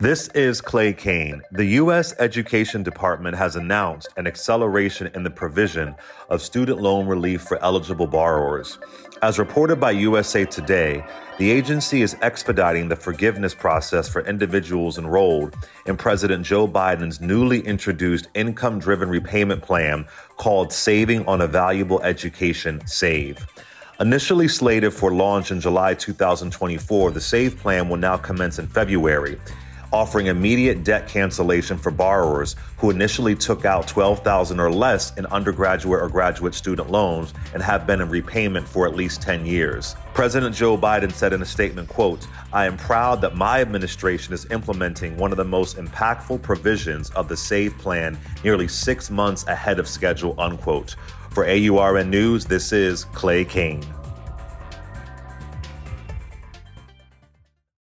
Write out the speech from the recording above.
This is Clay Cane. The U.S. Education Department has announced an acceleration in the provision of student loan relief for eligible borrowers. As reported by USA Today, the agency is expediting the forgiveness process for individuals enrolled in President Joe Biden's newly introduced income driven repayment plan called Saving on a Valuable Education SAVE. Initially slated for launch in July 2024, the SAVE plan will now commence in February offering immediate debt cancellation for borrowers who initially took out 12,000 or less in undergraduate or graduate student loans and have been in repayment for at least 10 years. President Joe Biden said in a statement, quote, I am proud that my administration is implementing one of the most impactful provisions of the SAVE plan nearly 6 months ahead of schedule, unquote. For AURN News, this is Clay King.